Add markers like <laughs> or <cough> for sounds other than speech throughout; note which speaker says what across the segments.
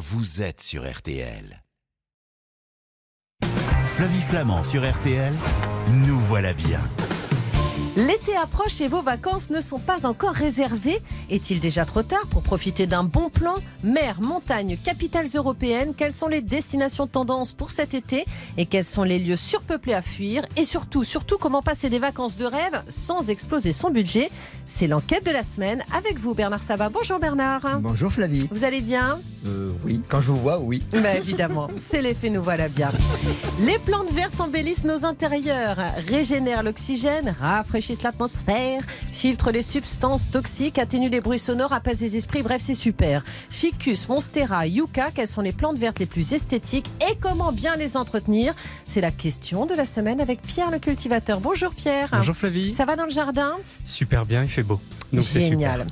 Speaker 1: vous êtes sur RTL. Flavie Flamand sur RTL, nous voilà bien.
Speaker 2: L'été approche et vos vacances ne sont pas encore réservées. Est-il déjà trop tard pour profiter d'un bon plan? Mer, montagne, capitales européennes, quelles sont les destinations tendance pour cet été? Et quels sont les lieux surpeuplés à fuir? Et surtout, surtout, comment passer des vacances de rêve sans exploser son budget? C'est l'enquête de la semaine avec vous Bernard Sabat. Bonjour Bernard.
Speaker 3: Bonjour Flavie.
Speaker 2: Vous allez bien?
Speaker 3: Euh, Oui, quand je vous vois, oui.
Speaker 2: Bah, évidemment, <laughs> c'est l'effet nous voilà bien. Les plantes vertes embellissent nos intérieurs, régénèrent l'oxygène, rafraîchissent l'atmosphère, filtre les substances toxiques, atténue les bruits sonores, apaise les esprits, bref, c'est super. Ficus, Monstera, Yucca, quelles sont les plantes vertes les plus esthétiques et comment bien les entretenir? C'est la question de la semaine avec Pierre le cultivateur. Bonjour Pierre.
Speaker 4: Bonjour Flavie.
Speaker 2: Ça va dans le jardin?
Speaker 4: Super bien, il fait beau.
Speaker 2: Donc Génial.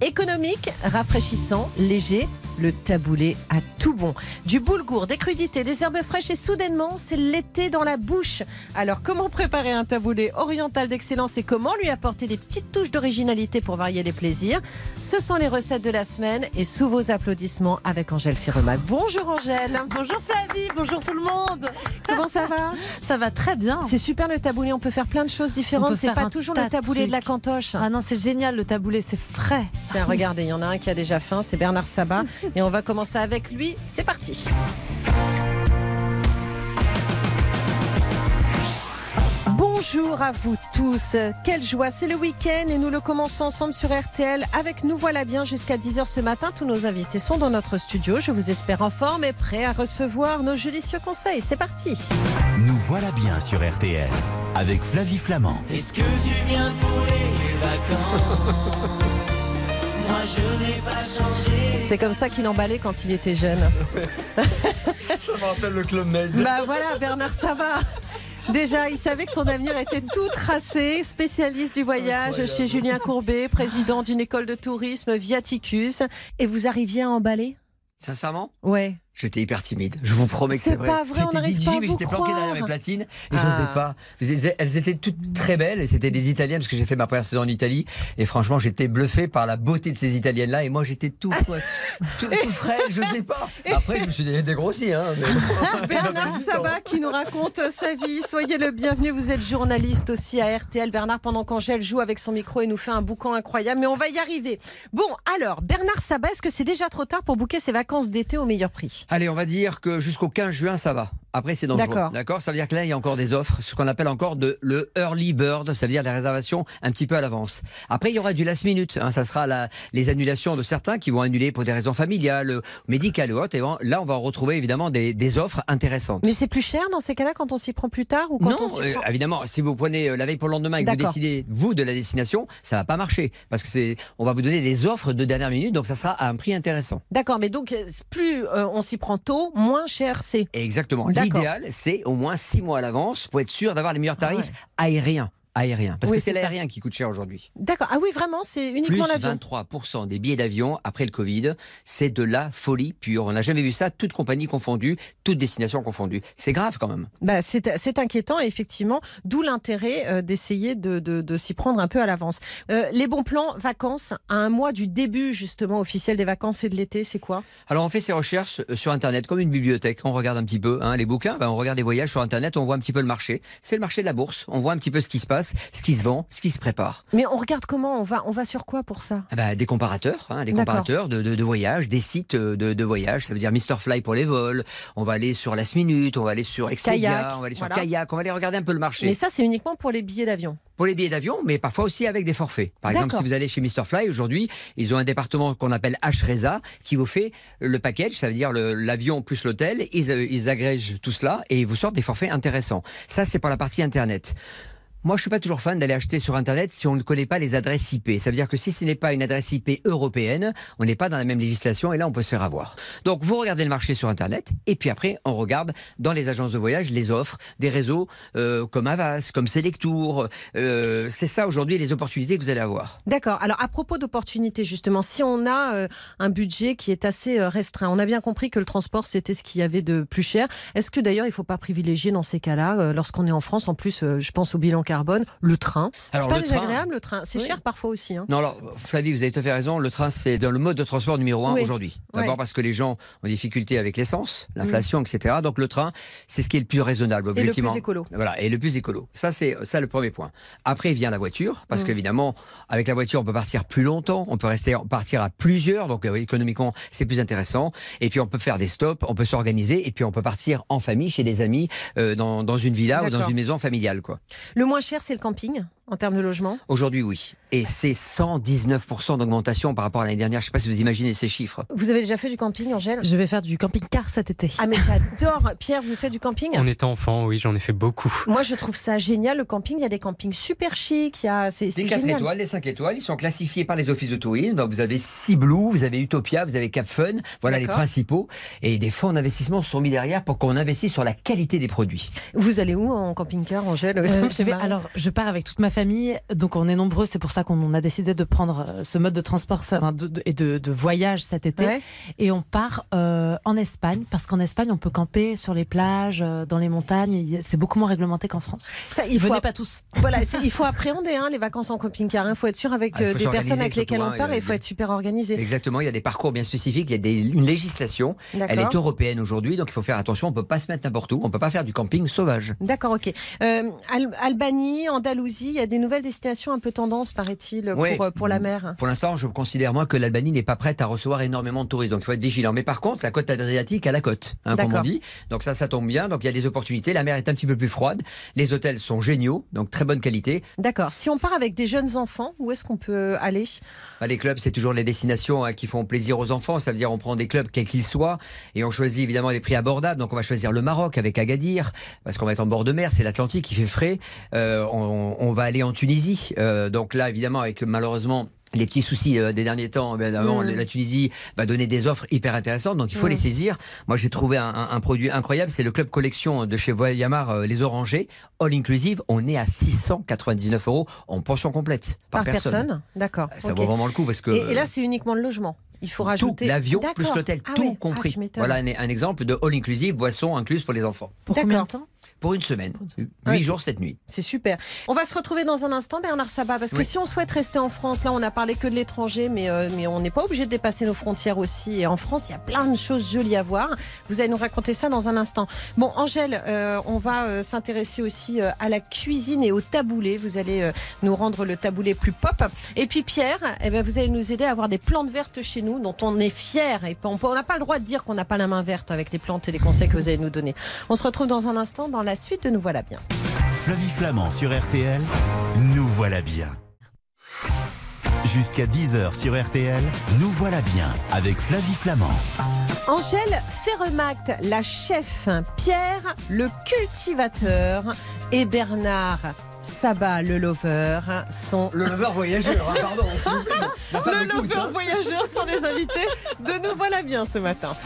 Speaker 2: Économique, rafraîchissant, léger, le taboulé a tout bon. Du boulgour, des crudités, des herbes fraîches et soudainement, c'est l'été dans la bouche. Alors, comment préparer un taboulé oriental d'excellence et comment lui apporter des petites touches d'originalité pour varier les plaisirs? Ce sont les recettes de la semaine et sous vos applaudissements avec Angèle Firemac. Bonjour Angèle.
Speaker 5: Bonjour Flavie, bonjour tout le monde.
Speaker 2: Comment ça va?
Speaker 5: Ça va très bien.
Speaker 2: C'est super le taboulé, on peut faire plein de choses différentes. C'est pas toujours le taboulé de la cantoche.
Speaker 5: Ah non, c'est génial le taboulé, c'est frais.
Speaker 2: Tiens, regardez, il y en a un qui a déjà faim, c'est Bernard Sabat. Et on va commencer avec lui. C'est parti. Bonjour à vous tous. Quelle joie, c'est le week-end et nous le commençons ensemble sur RTL avec Nous voilà bien jusqu'à 10h ce matin. Tous nos invités sont dans notre studio. Je vous espère en forme et prêts à recevoir nos judicieux conseils. C'est parti.
Speaker 1: Nous voilà bien sur RTL avec Flavie Flamand.
Speaker 6: Est-ce que tu viens pour les vacances? Moi je n'ai pas changé.
Speaker 2: C'est comme ça qu'il emballait quand il était jeune. <laughs>
Speaker 3: ça me rappelle le Club Med.
Speaker 2: Bah voilà, Bernard Sabat. Déjà, il savait que son avenir était tout tracé. Spécialiste du voyage chez Julien Courbet, président d'une école de tourisme Viaticus. Et vous arriviez à emballer?
Speaker 3: Sincèrement?
Speaker 2: Ouais.
Speaker 3: J'étais hyper timide. Je vous promets que c'est vrai. J'étais DJ, mais j'étais planqué derrière mes platines et je n'osais ah. pas. Elles étaient toutes très belles et c'était des Italiennes parce que j'ai fait ma première saison en Italie et franchement j'étais bluffé par la beauté de ces Italiennes-là et moi j'étais tout, <laughs> tout, tout frais, je sais pas. Après je me suis dégrossi. Hein, <laughs>
Speaker 2: Bernard <laughs> Sabat qui nous raconte sa vie. Soyez le bienvenu. Vous êtes journaliste aussi à RTL. Bernard, pendant qu'Angèle joue avec son micro et nous fait un boucan incroyable, mais on va y arriver. Bon, alors Bernard Sabat, est-ce que c'est déjà trop tard pour bouquer ses vacances d'été au meilleur prix?
Speaker 3: Allez, on va dire que jusqu'au 15 juin, ça va. Après, c'est dangereux. D'accord. D'accord. Ça veut dire que là, il y a encore des offres, ce qu'on appelle encore de le early bird, ça veut dire des réservations un petit peu à l'avance. Après, il y aura du last minute. Hein, ça sera la, les annulations de certains qui vont annuler pour des raisons familiales, médicales ou autres. Et là, on va retrouver évidemment des, des offres intéressantes.
Speaker 2: Mais c'est plus cher dans ces cas-là quand on s'y prend plus tard ou quand
Speaker 3: non,
Speaker 2: on s'y
Speaker 3: euh, évidemment. Si vous prenez euh, la veille pour le lendemain et que vous décidez vous de la destination, ça va pas marcher parce que c'est, on va vous donner des offres de dernière minute, donc ça sera à un prix intéressant.
Speaker 2: D'accord. Mais donc plus euh, on s'y prend tôt, moins cher c'est.
Speaker 3: Exactement. L'idéal, c'est au moins six mois à l'avance pour être sûr d'avoir les meilleurs ah tarifs aériens aérien. Parce que c'est l'aérien qui coûte cher aujourd'hui.
Speaker 2: D'accord. Ah oui, vraiment, c'est uniquement l'avion.
Speaker 3: 23% des billets d'avion après le Covid, c'est de la folie pure. On n'a jamais vu ça, toute compagnie confondue, toute destination confondue. C'est grave quand même.
Speaker 2: Bah, c'est inquiétant, effectivement, d'où l'intérêt euh, d'essayer de, de, s'y prendre un peu à l'avance. Euh, les bons plans vacances, à un mois du début justement officiel des vacances et de l'été, c'est quoi?
Speaker 3: Alors on fait ces recherches euh, sur Internet, comme une bibliothèque. On regarde un petit peu hein, les bouquins, ben, on regarde des voyages sur Internet, on voit un petit peu le marché. C'est le marché de la bourse, on voit un petit peu ce qui se passe ce qui se vend, ce qui se prépare.
Speaker 2: Mais on regarde comment On va, on va sur quoi pour ça?
Speaker 3: Ah bah, Des comparateurs, hein, des comparateurs de, de, voyages, des sites de, de voyages. Ça veut dire Mr Fly pour les vols. On va aller sur Last Minute, on va aller sur Expedia, on va aller sur Kayak, on va aller regarder un peu le marché.
Speaker 2: Mais ça, c'est uniquement pour les billets d'avion
Speaker 3: pour les billets d'avion, mais parfois aussi avec des forfaits. Par exemple, si vous allez chez Mr Fly aujourd'hui, ils ont un département qu'on appelle H-Reza qui vous fait le package, ça veut dire l'avion plus l'hôtel. Ils, ils agrègent tout cela et ils vous sortent des forfaits intéressants. Ça, c'est pour la partie internet. Moi, je suis pas toujours fan d'aller acheter sur Internet si on ne connaît pas les adresses IP. Ça veut dire que si ce n'est pas une adresse IP européenne, on n'est pas dans la même législation et là, on peut se faire avoir. Donc, vous regardez le marché sur Internet et puis après, on regarde dans les agences de voyage les offres des réseaux euh, comme Avas, comme Selectour. Euh, c'est ça aujourd'hui les opportunités que vous allez avoir.
Speaker 2: D'accord. Alors, à propos d'opportunités, justement, si on a euh, un budget qui est assez restreint, on a bien compris que le transport, c'était ce qu'il y avait de plus cher. Est-ce que d'ailleurs, il ne faut pas privilégier dans ces cas-là, lorsqu'on est en France, en plus, je pense au bilan carbone. Le train, c'est
Speaker 3: Alors,
Speaker 2: pas
Speaker 3: le train-
Speaker 2: désagréable le train. C'est
Speaker 3: Oui.
Speaker 2: cher parfois aussi. hein.
Speaker 3: Non, alors, Flavie, vous avez tout à fait raison. Le train, c'est dans le mode de transport numéro un
Speaker 2: Oui.
Speaker 3: aujourd'hui. D'abord parce que les gens ont des difficultés avec l'essence, l'inflation, etc. Donc le train, c'est ce qui est le plus raisonnable,
Speaker 2: Et le plus écolo.
Speaker 3: Voilà, et le plus écolo. Ça, c'est ça le premier point. Après vient la voiture, parce
Speaker 2: Mm.
Speaker 3: qu'évidemment, avec la voiture, on peut partir plus longtemps, on peut rester partir à plusieurs, donc euh, économiquement, c'est plus intéressant. Et puis on peut faire des stops, on peut s'organiser, et puis on peut partir en famille, chez des amis, euh, dans, dans une villa ou dans une maison familiale, quoi.
Speaker 2: Le moins cher, c'est le camping en termes de logement.
Speaker 3: Aujourd'hui, oui. Et c'est 119% d'augmentation par rapport à l'année dernière. Je ne sais pas si vous imaginez ces chiffres.
Speaker 2: Vous avez déjà fait du camping, Angèle?
Speaker 5: Je vais faire du camping-car cet été.
Speaker 2: Ah mais j'adore. <laughs> Pierre, vous faites du camping?
Speaker 4: En étant enfant, oui, j'en ai fait beaucoup.
Speaker 2: Moi, je trouve ça génial. Le camping, il y a des campings super chics. Il y a, c'est, c'est
Speaker 3: Les 4
Speaker 2: génial.
Speaker 3: étoiles, les 5 étoiles, ils sont classifiés par les offices de tourisme. Vous avez Blue, vous avez Utopia, vous avez Cap Fun. Voilà les principaux. Et des fonds d'investissement sont mis derrière pour qu'on investisse sur la qualité des produits.
Speaker 2: Vous allez où en camping-car, Angèle?
Speaker 5: Euh, je vais, alors, je pars avec toute ma famille, donc on est nombreux. C'est pour ça qu'on a décidé de prendre euh, ce mode de transport ça, enfin, de- de- et de, de voyage cet été.
Speaker 2: Ouais.
Speaker 5: Et on part euh, en Espagne, parce qu'en Espagne, on peut camper sur les plages, euh, dans les montagnes. C'est beaucoup moins réglementé qu'en France.
Speaker 2: Ça, il faut,
Speaker 5: Venez pas tous. <laughs>
Speaker 2: voilà, il faut appréhender hein, les vacances en camping-car. Il faut être sûr avec
Speaker 3: Ah,
Speaker 2: euh, des personnes avec lesquelles
Speaker 3: surtout,
Speaker 2: on
Speaker 3: hein,
Speaker 2: part et
Speaker 3: il
Speaker 2: faut être super organisé.
Speaker 3: Exactement, il y a des parcours bien spécifiques, il y a des- une législation. Elle est européenne aujourd'hui, donc il faut faire attention. On peut pas se mettre n'importe où. On peut pas faire du camping sauvage.
Speaker 2: D'accord, ok. Euh, Al- Albanie, Andalousie, il y a des nouvelles destinations un peu tendance, paraît-il, pour, pour la mer.
Speaker 3: Pour l'instant, je considère moi que l'Albanie n'est pas prête à recevoir énormément de touristes, donc il faut être vigilant. Mais par contre, la côte adriatique a la côte, hein, comme on dit. Donc ça, ça tombe bien. Donc il y a des opportunités. La mer est un petit peu plus froide. Les hôtels sont géniaux, donc très bonne qualité.
Speaker 2: D'accord. Si on part avec des jeunes enfants, où est-ce qu'on peut aller?
Speaker 3: Bah, les clubs, c'est toujours les destinations hein, qui font plaisir aux enfants. Ça veut dire on prend des clubs quels qu'ils soient et on choisit évidemment les prix abordables. Donc on va choisir le Maroc avec Agadir parce qu'on va être en bord de mer, c'est l'Atlantique qui fait frais. Euh, on, on va aller en Tunisie. Euh, donc là, évidemment, avec malheureusement les petits soucis euh, des derniers temps, bien évidemment,
Speaker 2: Mm.
Speaker 3: la Tunisie va donner des offres hyper intéressantes, donc il faut
Speaker 2: Mm.
Speaker 3: les saisir. Moi, j'ai trouvé un, un- un produit incroyable, c'est le club collection de chez Voyamar, euh, les Orangers, all inclusive. On est à 699 euros en pension complète par,
Speaker 2: Par personne, D'accord.
Speaker 3: Ça vaut vraiment le coup parce que
Speaker 2: Et, et là, c'est uniquement le logement. Il faut rajouter
Speaker 3: l'avion plus l'hôtel,
Speaker 2: Ah
Speaker 3: tout
Speaker 2: ouais. Ah,
Speaker 3: compris. voilà un, un exemple de all inclusive, boisson incluse pour les enfants.
Speaker 5: Pour combien de temps?
Speaker 3: Pour une semaine, huit
Speaker 2: Ouais,
Speaker 3: jours, cette nuit.
Speaker 2: C'est super. On va se retrouver dans un instant, Bernard Sabat, parce que
Speaker 3: Oui.
Speaker 2: si on souhaite rester en France, là, on a parlé que de l'étranger, mais, euh, mais on n'est pas obligé de dépasser nos frontières aussi. Et en France, il y a plein de choses jolies à voir. Vous allez nous raconter ça dans un instant. Bon, Angèle, euh, on va euh, s'intéresser aussi à la cuisine et au taboulé. Vous allez nous rendre le taboulé plus pop. Et puis Pierre, eh ben, vous allez nous aider à avoir des plantes vertes chez nous, dont on est fiers. Et on n'a pas le droit de dire qu'on n'a pas la main verte avec les plantes et les conseils que vous allez nous donner. On se retrouve dans un instant dans la suite de Nous voilà bien.
Speaker 1: Flavie Flamand sur RTL, nous voilà bien. Jusqu'à 10h sur RTL, nous voilà bien avec Flavie Flamand.
Speaker 2: Angèle Ferremact, la chef, Pierre, le cultivateur et Bernard Sabat, le lover, sont
Speaker 3: Le lover voyageur, hein, pardon. La
Speaker 2: le lover
Speaker 3: hein.
Speaker 2: voyageur sont les invités de Nous voilà bien ce matin.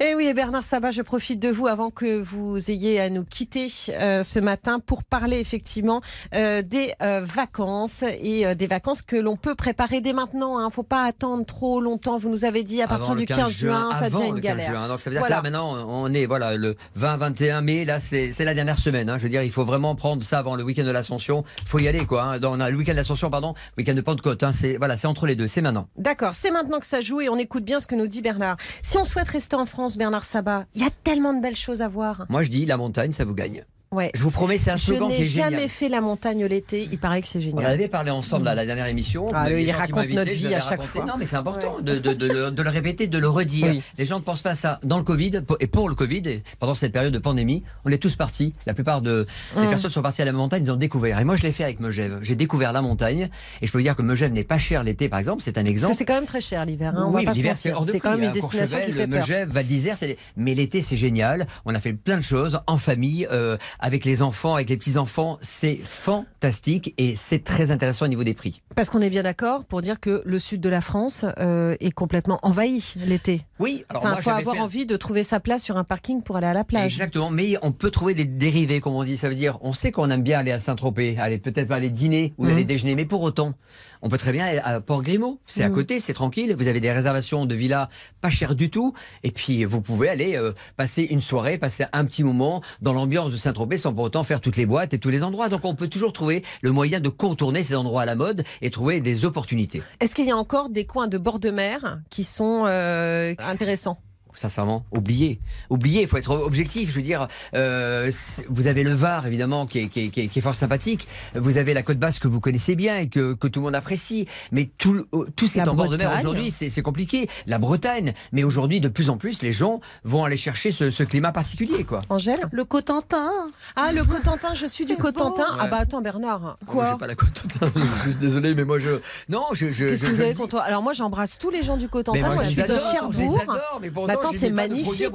Speaker 2: Et oui, et Bernard Sabat, je profite de vous avant que vous ayez à nous quitter euh, ce matin pour parler effectivement euh, des euh, vacances et des vacances que l'on peut préparer dès maintenant. Il ne faut pas attendre trop longtemps. Vous nous avez dit à partir
Speaker 3: Avant
Speaker 2: du
Speaker 3: le
Speaker 2: 15 juin, ça devient une
Speaker 3: le 15
Speaker 2: galère.
Speaker 3: juin. Donc ça veut dire
Speaker 2: Voilà.
Speaker 3: que là maintenant on est voilà le 20-21 mai. Là c'est la dernière semaine. hein. Je veux dire il faut vraiment prendre ça avant le week-end de l'Ascension. Il faut y aller quoi. hein. Dans- on a le week-end de l'Ascension pardon, week-end de Pentecôte. hein. C'est voilà c'est entre les deux. C'est maintenant.
Speaker 2: D'accord, c'est maintenant que ça joue et on écoute bien ce que nous dit Bernard. Si on souhaite rester en France, Bernard Sabat, il y a tellement de belles choses à voir.
Speaker 3: Moi je dis la montagne ça vous gagne.
Speaker 2: Ouais.
Speaker 3: Je vous promets c'est un slogan qui est génial.
Speaker 2: jamais fait la montagne l'été. Il paraît que c'est
Speaker 3: On
Speaker 2: génial.
Speaker 3: avait parlé ensemble à la dernière émission.
Speaker 2: Ah, il raconte notre
Speaker 3: invité,
Speaker 2: vie à chaque
Speaker 3: raconté.
Speaker 2: fois.
Speaker 3: Non, mais c'est important de, de- de le, de le répéter, de le redire.
Speaker 2: Oui.
Speaker 3: Les gens ne pensent pas à ça. Dans le Covid, et pour le Covid, et pendant cette période de pandémie, on est tous partis. La plupart de, des
Speaker 2: Mm.
Speaker 3: personnes sont parties à la montagne, ils ont découvert. Et moi, je l'ai fait avec Megève. J'ai découvert la montagne. Et je peux vous dire que Megève n'est pas cher l'été, par exemple. C'est un exemple.
Speaker 2: c'est quand même très cher l'hiver. Hein, on
Speaker 3: oui, l'hiver c'est hors de
Speaker 2: C'est quand
Speaker 3: prix,
Speaker 2: même une
Speaker 3: hein.
Speaker 2: destination qui fait peur.
Speaker 3: Megève, Val d'Isère, mais l'été c'est génial. On a fait plein de choses en famille, euh, avec les enfants, avec les petits-enfants, c'est fantastique et c'est très intéressant au niveau des prix.
Speaker 2: Parce qu'on est bien d'accord pour dire que le sud de la France euh, est complètement envahi l'été.
Speaker 3: Oui, alors
Speaker 2: Enfin,
Speaker 3: moi
Speaker 2: faut avoir
Speaker 3: fait
Speaker 2: envie de trouver sa place sur un parking pour aller à la plage.
Speaker 3: Exactement, mais on peut trouver des dérivés, comme on dit. Ça veut dire, on sait qu'on aime bien aller à Saint-Tropez, aller peut-être aller dîner ou
Speaker 2: Mhm.
Speaker 3: aller déjeuner, mais pour autant, on peut très bien aller à Port-Grimaud. C'est à
Speaker 2: Mhm.
Speaker 3: côté, c'est tranquille. Vous avez des réservations de villas pas chères du tout, et puis vous pouvez aller euh, passer une soirée, passer un petit moment dans l'ambiance de Saint-Tropez sans pour autant faire toutes les boîtes et tous les endroits. Donc on peut toujours trouver le moyen de contourner ces endroits à la mode et trouver des opportunités.
Speaker 2: Est-ce qu'il y a encore des coins de bord de mer qui sont euh, intéressants?
Speaker 3: Sincèrement, oubliez. Oubliez, il faut être objectif. Je veux dire, euh, vous avez le Var, évidemment, qui est, qui, est, qui est- qui est fort sympathique. Vous avez la côte basse que vous connaissez bien et que, que tout le monde apprécie. Mais tout, euh, tout ce qui est en bord de mer
Speaker 2: Bretagne.
Speaker 3: aujourd'hui, c'est c'est compliqué. La Bretagne. Mais aujourd'hui, de plus en plus, les gens vont aller chercher ce, ce climat particulier, quoi.
Speaker 2: Angèle
Speaker 5: Le Cotentin.
Speaker 2: Ah, le Cotentin, je suis du Cotentin. Ah bah attends Bernard.
Speaker 3: Moi,
Speaker 2: Quoi
Speaker 3: j'ai pas la côte. <laughs> je suis désolé, mais moi, je. Non, je. je
Speaker 2: Qu'est-ce que vous avez contre toi? Alors moi j'embrasse tous les gens du
Speaker 3: Mais
Speaker 2: Cotentin.
Speaker 3: moi,
Speaker 2: Moi,
Speaker 3: je
Speaker 2: suis de Cherbourg.
Speaker 3: adore, mais pour
Speaker 2: Bah, attends, c'est magnifique.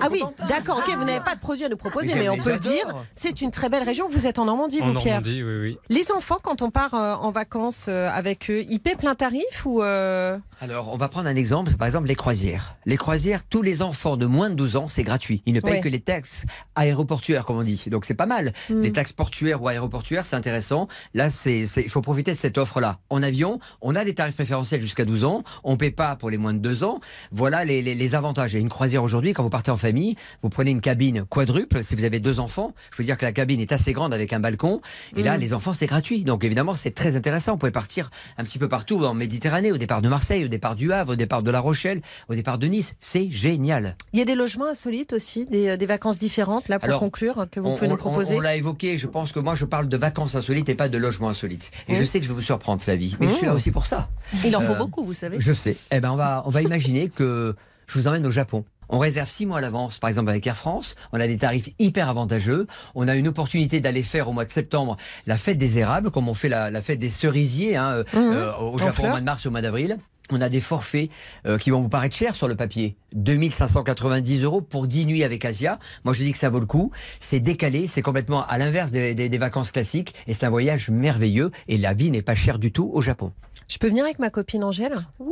Speaker 2: Ah oui, d'accord, ok, vous n'avez pas de produit à nous proposer,
Speaker 3: Mais
Speaker 2: mais on peut le dire, c'est une très belle région. Vous êtes en Normandie,
Speaker 4: En
Speaker 2: vous, Pierre
Speaker 4: Normandie, oui, oui.
Speaker 2: Les enfants, quand on part euh, en vacances euh, avec eux, ils paient plein tarif ou euh,
Speaker 3: Alors, on va prendre un exemple, par exemple les croisières. Les croisières, tous les enfants de moins de 12 ans, c'est gratuit. Ils ne payent
Speaker 2: Ouais.
Speaker 3: que les taxes aéroportuaires, comme on dit. Donc c'est pas mal.
Speaker 2: Hmm.
Speaker 3: Les taxes portuaires ou aéroportuaires, c'est intéressant. Là, c'est, il faut profiter de cette offre-là. En avion, on a des tarifs préférentiels jusqu'à 12 ans. On paie pas pour les moins de 2 ans. Voilà les, les, les avantages. Et une croisière aujourd'hui, quand vous partez en famille, vous prenez une cabine quadruple. Si vous avez deux enfants, je veux dire que la cabine est assez grande avec un balcon. Et là,
Speaker 2: Hmm.
Speaker 3: les enfants, c'est gratuit. Donc évidemment, c'est très intéressant. Vous pouvez partir un petit peu partout en Méditerranée, au départ de Marseille, au départ du Havre, au départ de La Rochelle, au départ de Nice. C'est génial.
Speaker 2: il y a des logements insolites aussi, des, des vacances différentes, là pour
Speaker 3: Alors,
Speaker 2: conclure, que vous
Speaker 3: on,
Speaker 2: pouvez nous proposer
Speaker 3: on l'a évoqué. Je pense que moi, je parle de vacances insolites et pas de logements insolites. Et je sais que je vais vous surprendre, Flavie. Mais je suis là
Speaker 2: Mmh.
Speaker 3: aussi pour ça.
Speaker 2: Il en faut
Speaker 3: Euh,
Speaker 2: beaucoup, vous savez.
Speaker 3: Je sais. Eh ben, on va, on va imaginer que je vous emmène au Japon. On réserve six mois à l'avance, par exemple avec Air France. On a des tarifs hyper avantageux. On a une opportunité d'aller faire au mois de septembre la fête des érables, comme on fait la, la fête des cerisiers hein, euh,
Speaker 2: Mhm.
Speaker 3: euh, au Japon au mois de mars et au mois d'avril. On a des forfaits euh, qui vont vous paraître chers sur le papier. 2590 euros pour 10 nuits avec Asia. Moi, je dis que ça vaut le coup. C'est décalé, c'est complètement à l'inverse des, des- des vacances classiques. Et c'est un voyage merveilleux. Et la vie n'est pas chère du tout au Japon.
Speaker 2: Je peux venir avec ma copine Angèle? <laughs>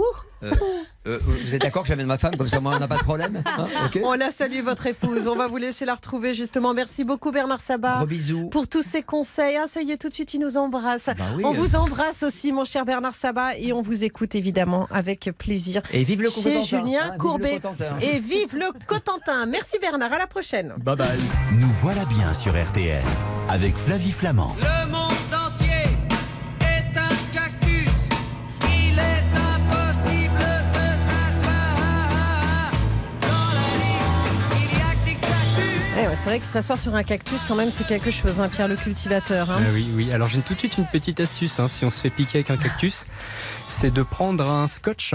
Speaker 3: Euh, vous êtes d'accord que j'amène ma femme Comme ça, moi, on n'a pas de problème? Hein
Speaker 2: On la salue, votre épouse. On va vous laisser la retrouver justement. Merci beaucoup Bernard Sabat
Speaker 3: Gros bisous.
Speaker 2: pour tous ces conseils. Ah, ça y est, tout de suite, il nous embrasse.
Speaker 3: Bah oui.
Speaker 2: On vous embrasse aussi, mon cher Bernard Sabat, et on vous écoute évidemment avec plaisir.
Speaker 3: Et vive le
Speaker 2: Chez
Speaker 3: Cotentin.
Speaker 2: Julien
Speaker 3: hein, vive le
Speaker 2: Courbet. Et vive le Cotentin. Merci Bernard, à la prochaine.
Speaker 3: Bye bye.
Speaker 1: Nous voilà bien sur RTL avec Flavie Flamand.
Speaker 6: Le monde
Speaker 2: Eh c'est vrai que s'asseoir sur un cactus, quand même, c'est quelque chose, hein, Pierre le cultivateur. hein.
Speaker 4: Ah oui, oui. Alors j'ai tout de suite une petite astuce. hein, si on se fait piquer avec un cactus, c'est de prendre un scotch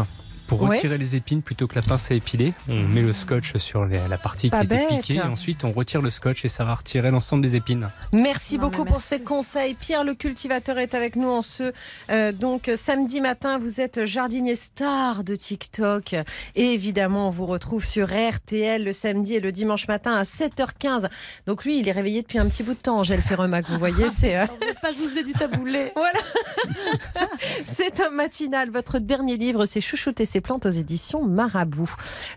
Speaker 4: pour
Speaker 2: Ouais.
Speaker 4: retirer les épines plutôt que la pince à épiler. On met le scotch sur les- la partie
Speaker 2: Pas
Speaker 4: qui était
Speaker 2: bête.
Speaker 4: piquée et ensuite on retire le scotch et ça va retirer l'ensemble des épines.
Speaker 2: Merci
Speaker 5: Non,
Speaker 2: beaucoup pour ces conseils. Pierre le cultivateur est avec nous en ce euh, donc samedi matin. Vous êtes jardinier star de TikTok et évidemment on vous retrouve sur RTL le samedi et le dimanche matin à 7h15. Donc lui il est réveillé depuis un petit bout de temps. Angèle Ferremac, vous voyez c'est euh,
Speaker 5: Pas, je vous faisais du taboulé. <laughs>
Speaker 2: voilà. <laughs> c'est un matinal. Votre dernier livre c'est Chouchouter ses plantes aux éditions Marabout.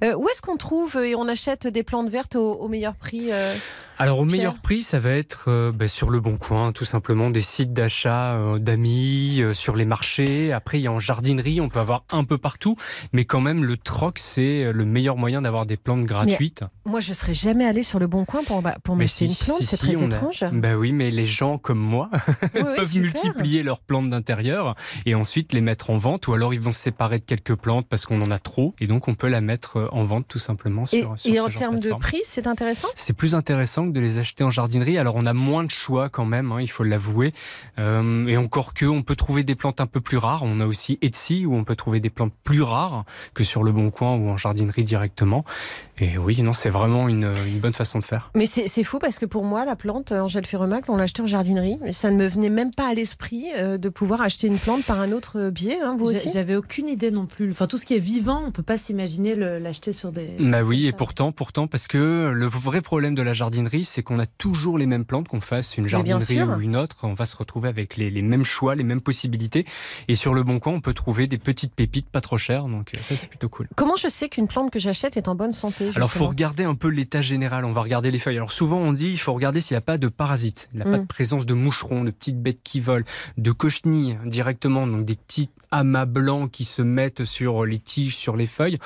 Speaker 2: Euh, où est-ce qu'on trouve et on achète des plantes vertes au, au meilleur prix euh?
Speaker 4: Alors au
Speaker 2: Pierre
Speaker 4: meilleur prix, ça va être euh, bah, sur le bon coin, tout simplement des sites d'achat euh, d'amis, euh, sur les marchés. Après, il y a en jardinerie, on peut avoir un peu partout, mais quand même le troc, c'est le meilleur moyen d'avoir des plantes gratuites.
Speaker 2: Moi je serais jamais allée sur le bon coin pour, pour
Speaker 4: Mais
Speaker 2: m'acheter une plante.
Speaker 4: si,
Speaker 2: c'est
Speaker 4: si,
Speaker 2: très
Speaker 4: a-
Speaker 2: étrange.
Speaker 4: Bah oui, mais les gens comme moi <laughs>
Speaker 2: Oui,
Speaker 4: peuvent multiplier leurs plantes d'intérieur et ensuite les mettre en vente, ou alors ils vont se séparer de quelques plantes parce qu'on en a trop, et donc on peut la mettre en vente tout simplement sur,
Speaker 2: Et,
Speaker 4: sur
Speaker 2: et
Speaker 4: ce
Speaker 2: en termes de prix, c'est intéressant?
Speaker 4: C'est plus intéressant que de les acheter en jardinerie. Alors on a moins de choix quand même, hein, il faut l'avouer. Euh, et encore que, on peut trouver des plantes un peu plus rares. On a aussi Etsy où on peut trouver des plantes plus rares que sur le Bon Coin ou en jardinerie directement. Et oui, non, c'est vraiment une, une bonne façon de faire.
Speaker 2: Mais c'est c'est fou parce que pour moi, la plante, euh, Angèle Ferremac, on l'a achetée en jardinerie. Mais ça ne me venait même pas à l'esprit euh, de pouvoir acheter une plante par un autre biais. hein, vous aussi?
Speaker 5: J'avais aucune idée non plus. Enfin, tout ce qui est vivant, on peut pas s'imaginer le- l'acheter sur des.
Speaker 4: Bah oui, et pourtant, pourtant, parce que le vrai problème de la jardinerie c'est qu'on a toujours les mêmes plantes, qu'on fasse une jardinerie ou une autre, on va se retrouver avec les, les mêmes choix, les mêmes possibilités. Et sur le Bon Coin, on peut trouver des petites pépites pas trop chères, donc euh, ça c'est plutôt cool.
Speaker 2: Comment je sais qu'une plante que j'achète est en bonne santé
Speaker 4: Alors, faut regarder un peu l'état général. On va regarder les feuilles. Alors, souvent, on dit, il faut regarder s'il n'y a pas de parasites. Il n'y a pas
Speaker 2: Mm.
Speaker 4: de présence de moucherons, de petites bêtes qui volent, de cochenilles directement, donc des petits amas blancs qui se mettent sur les tiges, sur les feuilles.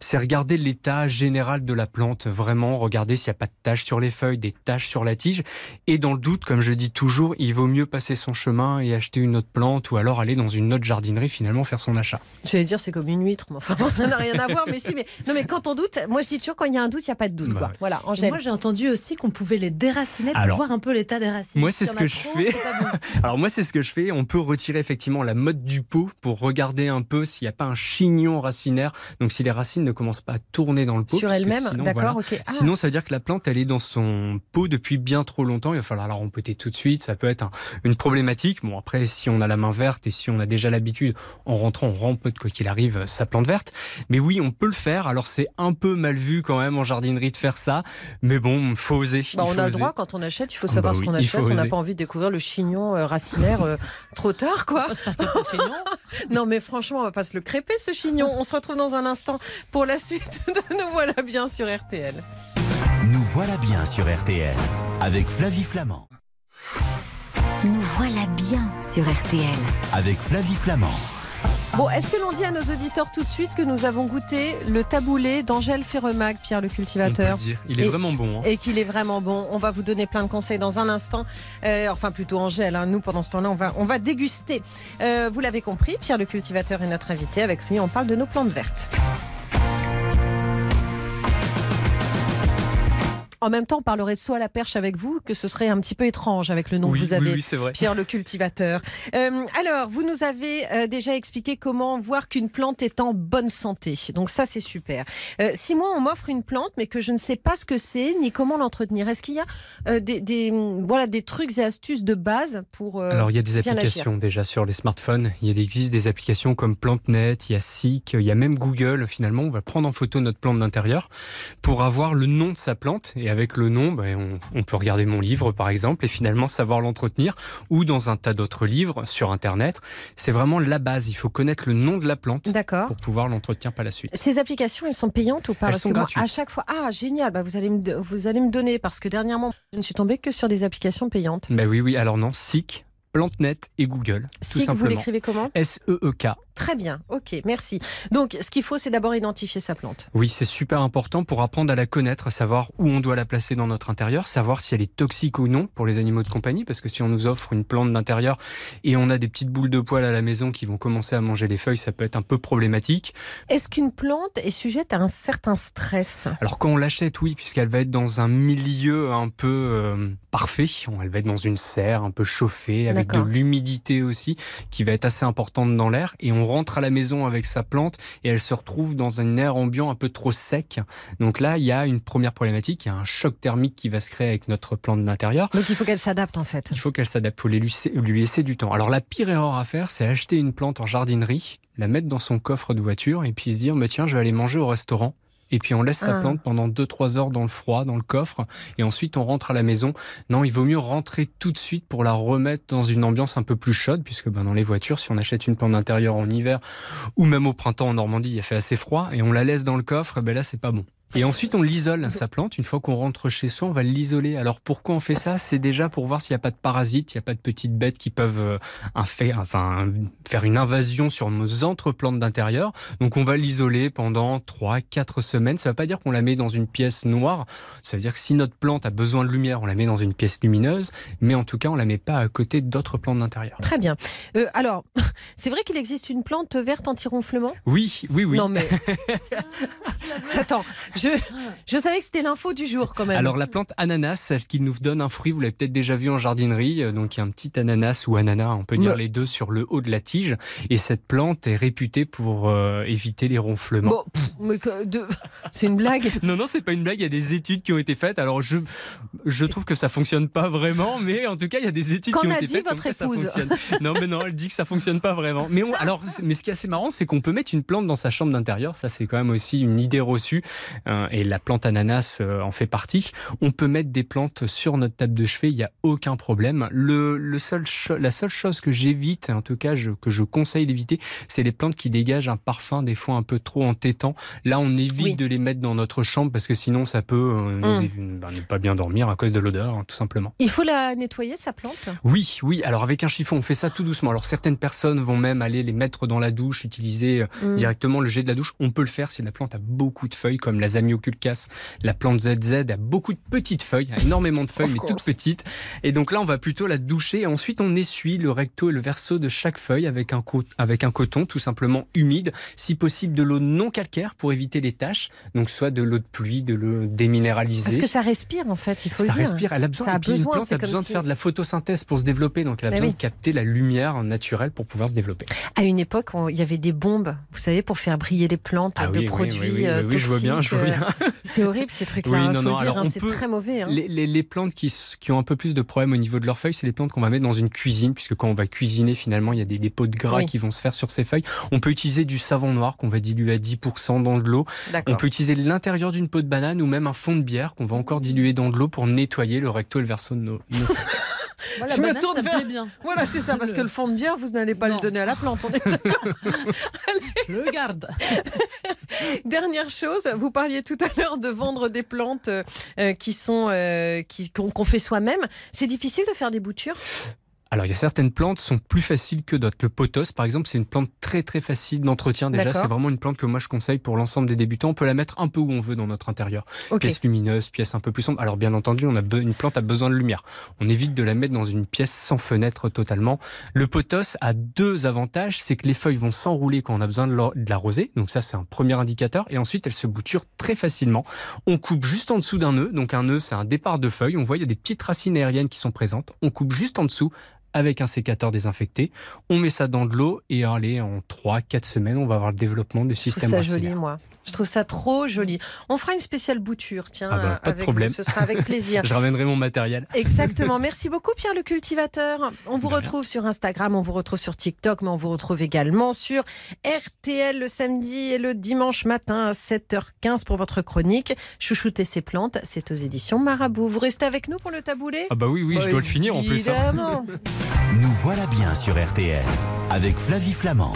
Speaker 4: C'est regarder l'état général de la plante. Vraiment, regarder s'il n'y a pas de taches sur les feuilles, des taches sur la tige. Et dans le doute, comme je dis toujours, il vaut mieux passer son chemin et acheter une autre plante ou alors aller dans une autre jardinerie, finalement, faire son achat.
Speaker 2: J'allais dire c'est comme une huître, mais enfin <laughs> ça n'a rien à voir. Mais si, mais non, mais quand on doute, moi je dis toujours quand il y a un doute, il n'y a pas de doute.
Speaker 4: Bah
Speaker 2: quoi.
Speaker 4: ouais.
Speaker 2: Voilà, Angèle.
Speaker 5: Moi, j'ai entendu aussi qu'on pouvait les déraciner pour
Speaker 4: Alors,
Speaker 5: voir un peu l'état des racines.
Speaker 4: moi, c'est ce que je
Speaker 5: trop,
Speaker 4: fais.
Speaker 5: bon. <laughs>
Speaker 4: Alors moi c'est ce que je fais, on peut retirer effectivement la motte du pot pour regarder un peu s'il n'y a pas un chignon racinaire, donc si les racines ne commencent pas à tourner dans le pot.
Speaker 2: Sur
Speaker 4: sinon,
Speaker 2: d'accord,
Speaker 4: voilà.
Speaker 2: ok. Ah,
Speaker 4: Sinon ça veut dire que la plante elle est dans son pot depuis bien trop longtemps, il va falloir la rempoter tout de suite, ça peut être un- une problématique. Bon après si on a la main verte et si on a déjà l'habitude en rentrant on rempote quoi qu'il arrive sa plante verte, mais oui on peut le faire, alors c'est un peu mal vu quand même en jardinerie de faire ça, mais bon faut oser.
Speaker 2: bah, on
Speaker 4: faut
Speaker 2: a le
Speaker 4: oser.
Speaker 2: droit quand on achète, il faut savoir
Speaker 4: bah
Speaker 2: ce qu'on achète. On n'a pas envie de découvrir le chignon euh, racinaire euh, trop tard, quoi. <laughs> Non, mais franchement, on va pas se le crêper ce chignon. On se retrouve dans un instant pour la suite de Nous voilà bien sur RTL.
Speaker 1: Nous voilà bien sur RTL avec Flavie Flamand.
Speaker 7: Nous voilà bien sur RTL.
Speaker 1: Avec Flavie Flamand.
Speaker 2: Bon, est-ce que l'on dit à nos auditeurs tout de suite que nous avons goûté le taboulé d'Angèle Ferremag, Pierre le
Speaker 4: On peut
Speaker 2: cultivateur
Speaker 4: le dire. Il est
Speaker 2: Et-
Speaker 4: vraiment bon. hein.
Speaker 2: et qu'il est vraiment bon. On va vous donner plein de conseils dans un instant. Euh, enfin, plutôt Angèle. hein. Nous, pendant ce temps-là, on va, on va déguster. Euh, vous l'avez compris, Pierre le cultivateur est notre invité. Avec lui, on parle de nos plantes vertes. En même temps, on parlerait de saut à la perche avec vous, que ce serait un petit peu étrange avec le nom
Speaker 4: oui,
Speaker 2: que vous
Speaker 4: oui,
Speaker 2: avez.
Speaker 4: oui, c'est vrai.
Speaker 2: Pierre le cultivateur. Euh, alors, vous nous avez euh, déjà expliqué comment voir qu'une plante est en bonne santé. Donc ça, c'est super. Euh, si moi, on m'offre une plante, mais que je ne sais pas ce que c'est, ni comment l'entretenir, est-ce qu'il y a des, des, voilà, des trucs et astuces de base pour...
Speaker 4: Alors il y a des applications déjà sur les smartphones. Il existe des applications comme PlanteNet, il y a Seek, il y a même Google. Finalement, on va prendre en photo notre plante d'intérieur pour avoir le nom de sa plante. Et avec le nom, ben, on, on peut regarder mon livre par exemple et finalement savoir l'entretenir ou dans un tas d'autres livres sur Internet. C'est vraiment la base. Il faut connaître le nom de la plante pour pouvoir l'entretenir par la suite.
Speaker 2: Ces applications, elles sont payantes ou pas?
Speaker 4: Elles
Speaker 2: Parce
Speaker 4: sont
Speaker 2: que moi,
Speaker 4: gratuites.
Speaker 2: à chaque fois, ah génial, bah, vous allez me, vous allez me donner parce que dernièrement, je ne suis tombée que sur des applications payantes.
Speaker 4: Ben oui, oui. Alors non, Seek, PlanteNet et Google, tout
Speaker 2: vous l'écrivez comment?
Speaker 4: S-E-E-K.
Speaker 2: Très bien, ok, merci. Donc, ce qu'il faut, c'est d'abord identifier sa plante.
Speaker 4: Oui, c'est super important pour apprendre à la connaître, savoir où on doit la placer dans notre intérieur, savoir si elle est toxique ou non pour les animaux de compagnie, parce que si on nous offre une plante d'intérieur et on a des petites boules de poils à la maison qui vont commencer à manger les feuilles, ça peut être un peu problématique.
Speaker 2: Est-ce qu'une plante est sujette à un certain stress?
Speaker 4: Alors quand on l'achète, oui, puisqu'elle va être dans un milieu un peu euh, parfait, elle va être dans une serre un peu chauffée, avec de l'humidité aussi, qui va être assez importante dans l'air, et on rentre à la maison avec sa plante et elle se retrouve dans un air ambiant un peu trop sec. Donc là, il y a une première problématique, il y a un choc thermique qui va se créer avec notre plante d'intérieur.
Speaker 2: Donc, il faut qu'elle s'adapte en fait.
Speaker 4: Il faut qu'elle s'adapte, il faut laisser- lui laisser du temps. Alors la pire erreur à faire, c'est acheter une plante en jardinerie, la mettre dans son coffre de voiture et puis se dire, mais tiens, je vais aller manger au restaurant. Et puis on laisse sa
Speaker 2: Ah.
Speaker 4: plante pendant 2-3 heures dans le froid, dans le coffre, et ensuite on rentre à la maison. Non, il vaut mieux rentrer tout de suite pour la remettre dans une ambiance un peu plus chaude, puisque ben, dans les voitures, si on achète une plante d'intérieur en hiver, ou même au printemps en Normandie, il fait assez froid, et on la laisse dans le coffre, ben là c'est pas bon. Et ensuite, on l'isole, sa plante. Une fois qu'on rentre chez soi, on va l'isoler. Alors, pourquoi on fait ça? C'est déjà pour voir s'il n'y a pas de parasites, il n'y a pas de petites bêtes qui peuvent euh, enfin, faire une invasion sur nos entreplantes d'intérieur. Donc, on va l'isoler pendant 3-4 semaines. Ça ne veut pas dire qu'on la met dans une pièce noire. Ça veut dire que si notre plante a besoin de lumière, on la met dans une pièce lumineuse. Mais en tout cas, on la met pas à côté d'autres plantes d'intérieur.
Speaker 2: Très bien. Euh, alors, <laughs> c'est vrai qu'il existe une plante verte anti-ronflement?
Speaker 4: Oui, oui, oui.
Speaker 2: Non mais... <laughs> Attends, je, je savais que c'était l'info du jour quand même.
Speaker 4: Alors la plante ananas, celle qui nous donne un fruit, vous l'avez peut-être déjà vu en jardinerie, euh, donc il y a un petit ananas ou ananas, on peut dire les deux sur le haut de la tige, et cette plante est réputée pour euh, éviter les ronflements.
Speaker 2: Bon, pff, mais que de- c'est une blague. <laughs>
Speaker 4: Non, non, c'est pas une blague, il y a des études qui ont été faites, alors je, je trouve que ça fonctionne pas vraiment, mais en tout cas il y a des études
Speaker 2: Qu'en
Speaker 4: qui ont
Speaker 2: a
Speaker 4: été
Speaker 2: dit
Speaker 4: faites
Speaker 2: votre
Speaker 4: comme quoi ça
Speaker 2: épouse
Speaker 4: fonctionne. Non mais non, elle dit que ça fonctionne pas vraiment. Mais, on- alors, mais ce qui est assez marrant, c'est qu'on peut mettre une plante dans sa chambre d'intérieur, ça c'est quand même aussi une idée reçue. Euh, et la plante ananas euh, en fait partie. On peut mettre des plantes sur notre table de chevet, il n'y a aucun problème. Le, le seul la seule chose que j'évite, en tout cas je- que je conseille d'éviter, c'est les plantes qui dégagent un parfum des fois un peu trop entêtant. Là, on évite
Speaker 2: Oui.
Speaker 4: de les mettre dans notre chambre parce que sinon ça peut euh,
Speaker 2: Mm.
Speaker 4: évi- ben, ne pas bien dormir à cause de l'odeur, hein, tout simplement.
Speaker 2: Il faut la nettoyer, sa plante?
Speaker 4: Oui, oui. Alors avec un chiffon, on fait ça tout doucement. Alors certaines personnes vont même aller les mettre dans la douche, utiliser euh,
Speaker 2: Mm.
Speaker 4: directement le jet de la douche. On peut le faire si la plante a beaucoup de feuilles, comme la Zamioculcas. La plante ZZ a beaucoup de petites feuilles, a énormément de feuilles, <laughs> mais toutes petites. Et donc là, on va plutôt la doucher. Et ensuite, on essuie le recto et le verso de chaque feuille avec un, co- avec un coton tout simplement humide. Si possible, de l'eau non calcaire pour éviter les taches. Donc soit de l'eau de pluie, de l'eau déminéralisée.
Speaker 2: Parce que ça respire en fait, il faut
Speaker 4: Ça
Speaker 2: dire.
Speaker 4: respire, elle a besoin.
Speaker 2: Ça a besoin,
Speaker 4: une plante a besoin de
Speaker 2: si-
Speaker 4: faire de la photosynthèse pour se développer, donc elle a besoin
Speaker 2: oui.
Speaker 4: de capter la lumière naturelle pour pouvoir se développer.
Speaker 2: À une époque, il y avait des bombes, vous savez, pour faire briller les plantes
Speaker 4: Ah
Speaker 2: de
Speaker 4: oui,
Speaker 2: produits
Speaker 4: oui,
Speaker 2: euh,
Speaker 4: oui, je vois bien, je vois bien. <laughs>
Speaker 2: C'est horrible ces trucs-là.
Speaker 4: Oui,
Speaker 2: hein,
Speaker 4: non, non,
Speaker 2: le dire,
Speaker 4: alors
Speaker 2: hein, c'est
Speaker 4: peut-
Speaker 2: très mauvais. hein.
Speaker 4: Les, les- les plantes qui, ont un peu plus de problèmes au niveau de leurs feuilles, c'est les plantes qu'on va mettre dans une cuisine, puisque quand on va cuisiner, finalement, il y a des dépôts de gras
Speaker 2: Oui.
Speaker 4: qui vont se faire sur ces feuilles. On peut utiliser du savon noir qu'on va diluer à 10% dans de l'eau. On peut utiliser l'intérieur d'une peau de banane ou même un fond de bière qu'on va encore diluer dans de l'eau pour nettoyer le recto et le verso de nos, nos <laughs>
Speaker 5: la
Speaker 2: Je me tourne
Speaker 5: ça
Speaker 2: vers-
Speaker 5: plaît bien.
Speaker 2: Voilà, c'est ça, parce que le fond de bière, vous n'allez pas
Speaker 5: Non.
Speaker 2: le donner à la plante. on est d'accord. <laughs>
Speaker 5: Je le garde. <laughs>
Speaker 2: Dernière chose, vous parliez tout à l'heure de vendre des plantes euh, qui sont euh, qu'on fait soi-même. C'est difficile de faire des boutures?
Speaker 4: Alors, il y a certaines plantes qui sont plus faciles que d'autres. Le pothos, par exemple, c'est une plante très très facile d'entretien. Déjà, c'est vraiment une plante que moi je conseille pour l'ensemble des débutants. On peut la mettre un peu où on veut dans notre intérieur.
Speaker 2: Ok.
Speaker 4: Pièce lumineuse, pièce un peu plus sombre. Alors, bien entendu, on a be- une plante a besoin de lumière. On évite de la mettre dans une pièce sans fenêtre totalement. Le pothos a deux avantages. C'est que les feuilles vont s'enrouler quand on a besoin de l'arroser. Donc ça, c'est un premier indicateur. Et ensuite, elles se bouturent très facilement. On coupe juste en dessous d'un nœud. Donc un nœud, c'est un départ de feuilles. On voit, il y a des petites racines aériennes qui sont présentes. On coupe juste en dessous avec un sécateur désinfecté. On met ça dans de l'eau et allez, en 3-4 semaines, on va avoir le développement du système racinaire.
Speaker 2: joli, moi. Je trouve ça trop joli. On fera une spéciale bouture, tiens,
Speaker 4: Ah bah, pas de
Speaker 2: avec
Speaker 4: problème.
Speaker 2: vous. Ce sera avec plaisir. <laughs>
Speaker 4: Je ramènerai mon matériel.
Speaker 2: Exactement. Merci beaucoup, Pierre le cultivateur. On vous
Speaker 4: De rien.
Speaker 2: retrouve sur Instagram, on vous retrouve sur TikTok, mais on vous retrouve également sur RTL le samedi et le dimanche matin à 7h15 pour votre chronique. Chouchouter ses plantes, c'est aux éditions Marabout. Vous restez avec nous pour le taboulet
Speaker 4: Ah bah oui, oui, je dois le finir en plus. hein.
Speaker 1: Nous voilà bien sur RTL avec Flavie Flamand.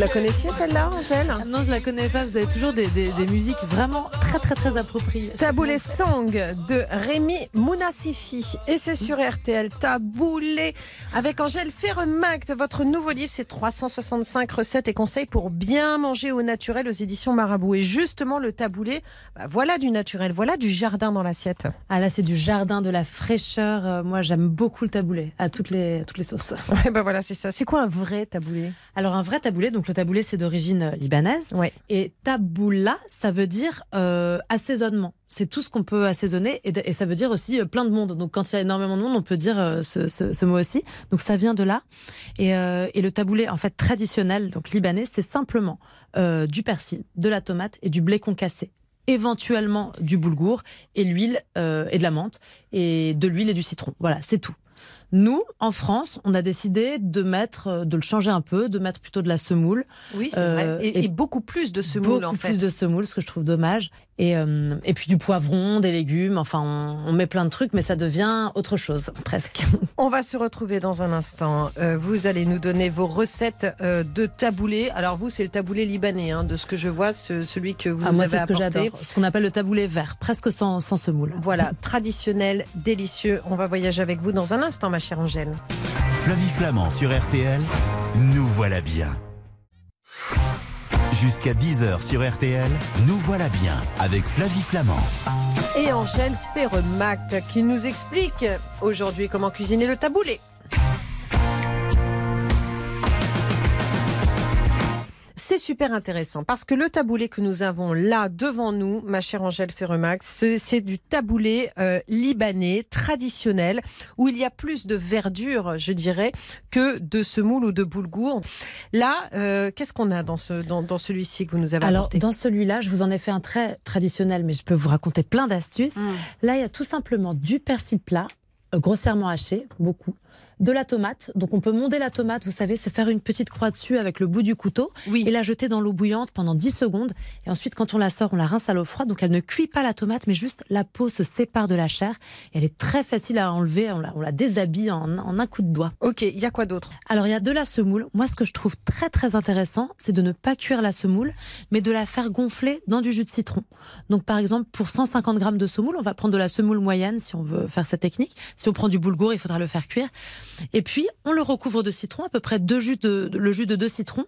Speaker 2: La connaissiez celle-là, Angèle?
Speaker 5: Ah Non, je la connais pas. Vous avez toujours des, des- des musiques vraiment très très très appropriées.
Speaker 2: Taboulé Song de Rémi Mounassifi. Et c'est sur RTL Taboulé avec Angèle Ferremact. Votre nouveau livre, c'est 365 recettes et conseils pour bien manger au naturel aux éditions Marabout. Et justement, le taboulé, bah, voilà du naturel, voilà du jardin dans l'assiette.
Speaker 5: Ah là, c'est du jardin, de la fraîcheur. Euh, Moi, j'aime beaucoup le taboulé à toutes les, à toutes les sauces.
Speaker 2: Ouais, bah voilà, c'est ça. C'est quoi un vrai taboulé?
Speaker 5: Alors, un vrai taboulé, donc le taboulé, c'est d'origine euh, libanaise.
Speaker 2: Ouais.
Speaker 5: Et taboula, ça veut dire euh, assaisonnement. C'est tout ce qu'on peut assaisonner et, ça veut dire aussi euh, plein de monde. Donc quand il y a énormément de monde, on peut dire euh, ce, ce- ce mot aussi. Donc ça vient de là. Et, euh, et le taboulé, en fait, traditionnel, donc libanais, c'est simplement du persil, de la tomate et du blé concassé. Éventuellement du boulgour et l'huile et de la menthe et de l'huile et du citron. Voilà, c'est tout. Nous, en France, on a décidé de mettre, euh, de le changer un peu, de mettre plutôt de la semoule.
Speaker 2: Oui, c'est
Speaker 5: Euh,
Speaker 2: vrai. Et,
Speaker 5: et
Speaker 2: et beaucoup plus de semoule,
Speaker 5: beaucoup
Speaker 2: en fait.
Speaker 5: plus de semoule, ce que je trouve dommage. Et, euh, et puis du poivron, des légumes, enfin on, on met plein de trucs, mais ça devient autre chose, presque. <laughs>
Speaker 2: On va se retrouver dans un instant. Euh, vous allez nous donner vos recettes euh, de taboulé. Alors vous, c'est le taboulé libanais, hein, de ce que je vois, ce- celui que vous
Speaker 5: Ah, moi,
Speaker 2: avez
Speaker 5: c'est ce que
Speaker 2: apporté.
Speaker 5: j'adore. Ce qu'on appelle le taboulé vert, presque sans, sans semoule.
Speaker 2: Voilà, traditionnel, délicieux. On va voyager avec vous dans un instant, ma chère Angèle.
Speaker 1: Flavie Flamand sur RTL. Nous voilà bien. Jusqu'à 10h sur RTL. Nous voilà bien avec Flavie Flamand.
Speaker 2: Et Angèle Ferremact qui nous explique aujourd'hui comment cuisiner le taboulé. C'est super intéressant parce que le taboulé que nous avons là devant nous, ma chère Angèle Ferremax, c'est du taboulé euh, libanais traditionnel où il y a plus de verdure, je dirais, que de semoule ou de boulgour. Là, euh, qu'est-ce qu'on a dans, ce, dans, dans celui-ci que vous nous avez
Speaker 5: Alors,
Speaker 2: apporté?
Speaker 5: dans celui-là, je vous en ai fait un très traditionnel, mais je peux vous raconter plein d'astuces.
Speaker 2: Mm.
Speaker 5: Là, il y a tout simplement du persil plat, euh, grossièrement haché, beaucoup, de la tomate. Donc on peut monder la tomate, vous savez, c'est faire une petite croix dessus avec le bout du couteau
Speaker 2: Oui.
Speaker 5: et la jeter dans l'eau bouillante pendant 10 secondes. Et ensuite, quand on la sort, on la rince à l'eau froide. Donc elle ne cuit pas la tomate, mais juste la peau se sépare de la chair. Et elle est très facile à enlever. On la, on la déshabille en, en un coup de doigt.
Speaker 2: Ok, il y a quoi d'autre?
Speaker 5: Alors il y a de la semoule. Moi, ce que je trouve très très intéressant, c'est de ne pas cuire la semoule, mais de la faire gonfler dans du jus de citron. Donc par exemple, pour 150 grammes de semoule, on va prendre de la semoule moyenne si on veut faire cette technique. Si on prend du boulgour, il faudra le faire cuire. Et puis on le recouvre de citron, à peu près deux jus de, le jus de deux citrons.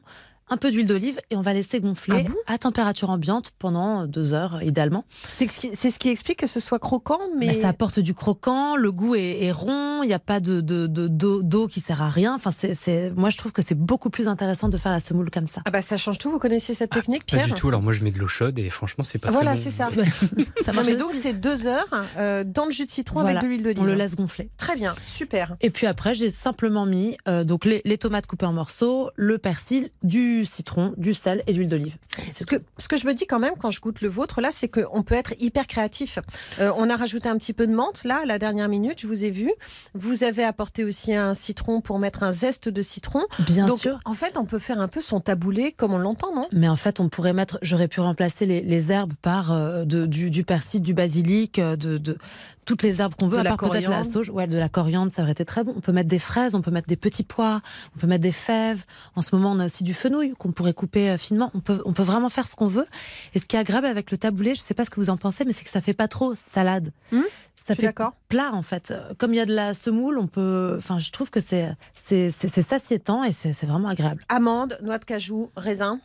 Speaker 5: Un peu d'huile d'olive et on va laisser gonfler
Speaker 2: Ah bon
Speaker 5: à température ambiante pendant deux heures idéalement.
Speaker 2: C'est ce, qui- c'est ce qui explique que ce soit croquant, mais.
Speaker 5: Mais ça apporte du croquant, le goût est, est rond, il n'y a pas de de- de- d'eau qui sert à rien. Enfin, c'est, moi je trouve que c'est beaucoup plus intéressant de faire la semoule comme ça.
Speaker 2: Ah bah ça change tout. Vous connaissiez cette technique,
Speaker 4: Pas
Speaker 2: Pierre?
Speaker 4: du tout. Alors moi, je mets de l'eau chaude et franchement, c'est pas très
Speaker 2: Voilà,
Speaker 4: bon.
Speaker 2: c'est ça. <laughs>
Speaker 5: ça
Speaker 2: Non, mais donc c'est deux heures euh, dans le jus de citron
Speaker 5: Voilà,
Speaker 2: avec de l'huile d'olive.
Speaker 5: on le laisse gonfler.
Speaker 2: Très bien, super.
Speaker 5: Et puis après, j'ai simplement mis euh, donc les, les tomates coupées en morceaux, le persil, du citron, du sel et de l'huile d'olive.
Speaker 2: Ce que, ce que je me dis quand même quand je goûte le vôtre, là, c'est qu'on peut être hyper créatif. Euh, on a rajouté un petit peu de menthe, là, à la dernière minute, je vous ai vu. Vous avez apporté aussi un citron pour mettre un zeste de citron.
Speaker 5: Bien
Speaker 2: Donc,
Speaker 5: sûr.
Speaker 2: en fait, on peut faire un peu son taboulé comme on l'entend, non?
Speaker 5: Mais en fait, on pourrait mettre, j'aurais pu remplacer les, les herbes par euh, de- du, du persil, du basilic, euh, de, de toutes les herbes qu'on veut,
Speaker 2: De
Speaker 5: à part peut-être la sauge, ouais, de la coriandre, ça aurait été très bon. On peut mettre des fraises, on peut mettre des petits pois, on peut mettre des fèves. En ce moment, on a aussi du fenouil qu'on pourrait couper euh, finement. On peut, on peut vraiment faire ce qu'on veut. Et ce qui est agréable avec le taboulé, je sais pas ce que vous en pensez, mais c'est que ça fait pas trop salade.
Speaker 2: Hum,
Speaker 5: ça fait plat en fait. Comme il y a de la semoule, on peut. Enfin, je trouve que c'est c'est satiétant et c'est vraiment agréable.
Speaker 2: Amandes, noix de cajou, raisin.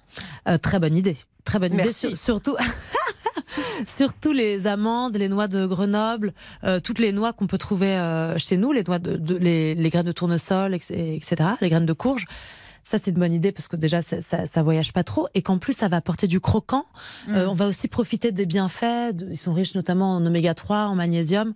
Speaker 5: Euh, très bonne idée. Très bonne
Speaker 2: Merci.
Speaker 5: idée. Sur- surtout. <laughs> <laughs> Surtout les amandes, les noix de Grenoble, euh, toutes les noix qu'on peut trouver euh, chez nous, les noix de, de- les, les graines de tournesol, etc., les graines de courge. Ça, c'est une bonne idée parce que déjà, ça, ça, ça voyage pas trop et qu'en plus, ça va apporter du croquant. Euh,
Speaker 2: Mm.
Speaker 5: on va aussi profiter des bienfaits. de- ils sont riches notamment en oméga 3, en magnésium.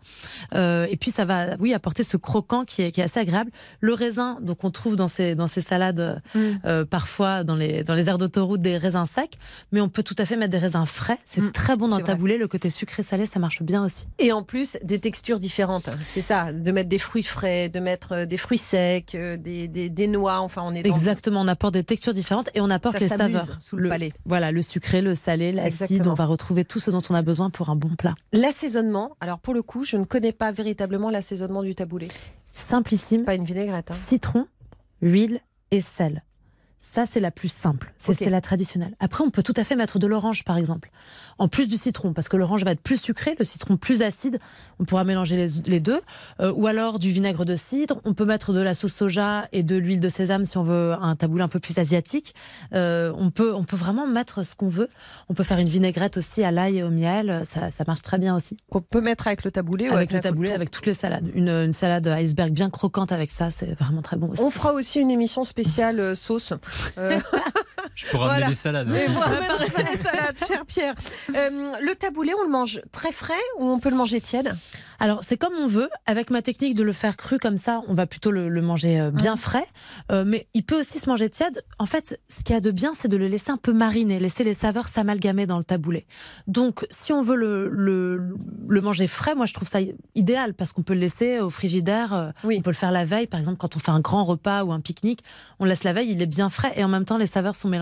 Speaker 5: Euh, et puis, ça va, oui, apporter ce croquant qui est, qui est assez agréable. Le raisin, donc on trouve dans ces, dans ces salades
Speaker 2: Mm.
Speaker 5: euh, parfois dans les, dans les aires d'autoroute des raisins secs, mais on peut tout à fait mettre des raisins frais. C'est
Speaker 2: Mm,
Speaker 5: très bon dans le taboulé. Le côté sucré-salé, ça marche bien aussi.
Speaker 2: Et en plus, des textures différentes. C'est ça, de mettre des fruits frais, de mettre euh, des fruits secs, euh, des, des, des noix. Enfin, on est dans...
Speaker 5: Exactement, on apporte des textures différentes et on apporte
Speaker 2: Ça
Speaker 5: les saveurs.
Speaker 2: sous le palais.
Speaker 5: Voilà, le sucré, le salé, l'acide. On va retrouver tout ce dont on a besoin pour un bon plat.
Speaker 2: L'assaisonnement. Alors, pour le coup, je ne connais pas véritablement l'assaisonnement du taboulé.
Speaker 5: Simplissime.
Speaker 2: Pas une vinaigrette. hein.
Speaker 5: citron, huile et sel. Ça, c'est la plus simple. C'est la traditionnelle. Après, on peut tout à fait mettre de l'orange, par exemple. En plus du citron, parce que l'orange va être plus sucré, le citron plus acide. On pourra mélanger les, les deux. Euh, ou alors du vinaigre de cidre. On peut mettre de la sauce soja et de l'huile de sésame si on veut un taboulé un peu plus asiatique. Euh, on, peut, on peut vraiment mettre ce qu'on veut. On peut faire une vinaigrette aussi à l'ail et au miel. Ça, ça marche très bien aussi.
Speaker 2: Qu'on peut mettre avec le taboulé ou
Speaker 5: avec le taboulé, avec toutes les salades. Une, une salade iceberg bien croquante avec ça, c'est vraiment très bon aussi.
Speaker 2: On fera aussi une émission spéciale euh, sauce. Euh... <laughs>
Speaker 4: Je peux ramener
Speaker 2: Voilà.
Speaker 4: des salades. hein, faut.
Speaker 2: ramènerez pas les salades, cher Pierre. Euh, le taboulé, on le mange très frais ou on peut le manger tiède?
Speaker 5: Alors, c'est comme on veut. Avec ma technique de le faire cru comme ça, on va plutôt le, le manger euh, bien
Speaker 2: Mhm.
Speaker 5: frais. Euh, mais il peut aussi se manger tiède. En fait, ce qu'il y a de bien, c'est de le laisser un peu mariner, laisser les saveurs s'amalgamer dans le taboulé. Donc, si on veut le, le, le manger frais, moi, je trouve ça idéal parce qu'on peut le laisser au frigidaire.
Speaker 2: Oui.
Speaker 5: On peut le faire la veille. Par exemple, quand on fait un grand repas ou un pique-nique, on laisse la veille, il est bien frais et en même temps, les saveurs sont mélangées.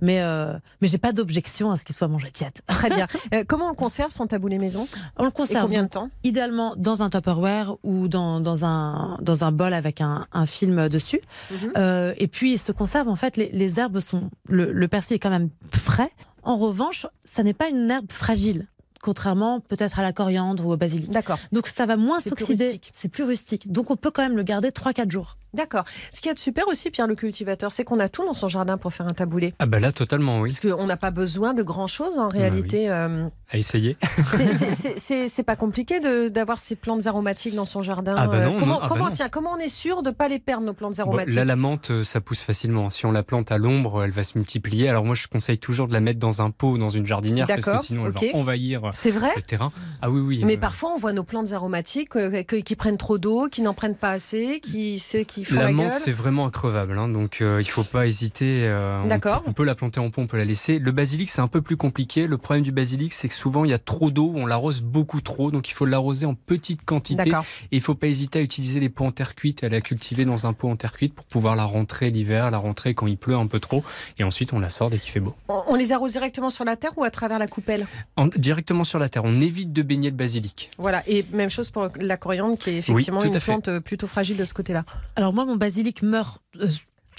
Speaker 5: Mais, euh, mais j'ai pas d'objection à ce qu'il soit mangé tiède. <laughs>
Speaker 2: Très bien. Euh, comment on conserve son taboulé maison
Speaker 5: On le
Speaker 2: Et
Speaker 5: conserve.
Speaker 2: combien
Speaker 5: donc,
Speaker 2: de temps?
Speaker 5: Idéalement dans un Tupperware ou dans, dans, un, dans un bol avec un, un film dessus.
Speaker 2: Mhm.
Speaker 5: Euh, et puis, il se conserve, en fait, les, les herbes sont. Le, le persil est quand même frais. En revanche, ça n'est pas une herbe fragile, contrairement peut-être à la coriandre ou au basilic.
Speaker 2: D'accord.
Speaker 5: Donc, ça va moins s'oxyder. C'est plus rustique. Donc, on peut quand même le garder 3-4 jours.
Speaker 2: D'accord. Ce qui est super aussi, Pierre le cultivateur, c'est qu'on a tout dans son jardin pour faire un taboulé.
Speaker 4: Ah bah là, totalement, oui.
Speaker 2: Parce qu'on n'a pas besoin de grand chose en
Speaker 4: Bah
Speaker 2: réalité. euh,
Speaker 4: À essayer. <laughs>
Speaker 2: c'est- pas compliqué de- d'avoir ces plantes aromatiques dans son jardin.
Speaker 4: Ah bah
Speaker 2: euh,
Speaker 4: non,
Speaker 2: comment,
Speaker 4: non, ah bah
Speaker 2: comment, tiens, comment on est sûr de pas les perdre nos plantes
Speaker 4: Bon,
Speaker 2: aromatiques
Speaker 4: là, la menthe, euh, ça pousse facilement. Si on la plante à l'ombre, elle va se multiplier. Alors moi, je conseille toujours de la mettre dans un pot dans une jardinière parce que sinon, elle va envahir
Speaker 2: C'est vrai
Speaker 4: le terrain. Ah oui, oui.
Speaker 2: Mais
Speaker 4: euh,
Speaker 2: parfois, on voit nos plantes aromatiques euh, que- qui prennent trop d'eau, qui n'en prennent pas assez, qui, ceux qui font
Speaker 4: La
Speaker 2: la,
Speaker 4: menthe, c'est vraiment increvable, hein, donc euh, il faut pas hésiter. euh, on
Speaker 2: D'accord.
Speaker 4: On, peut la planter en pot, on peut la laisser. Le basilic, c'est un peu plus compliqué. Le problème du basilic, c'est que souvent il y a trop d'eau, on l'arrose beaucoup trop, donc il faut l'arroser en petite quantité.
Speaker 2: D'accord.
Speaker 4: Et il faut pas hésiter à utiliser les pots en terre cuite, à la cultiver dans un pot en terre cuite pour pouvoir la rentrer l'hiver, la rentrer quand il pleut un peu trop, et ensuite on la sort dès qu'il fait beau.
Speaker 2: On, on les arrose directement sur la terre ou à travers la coupelle?
Speaker 4: En- directement sur la terre, on évite de baigner le basilic.
Speaker 2: Voilà. Et même chose pour la coriandre, qui est effectivement une plante euh, plutôt fragile de ce côté-là.
Speaker 5: Alors moi, mon basilic meurt euh,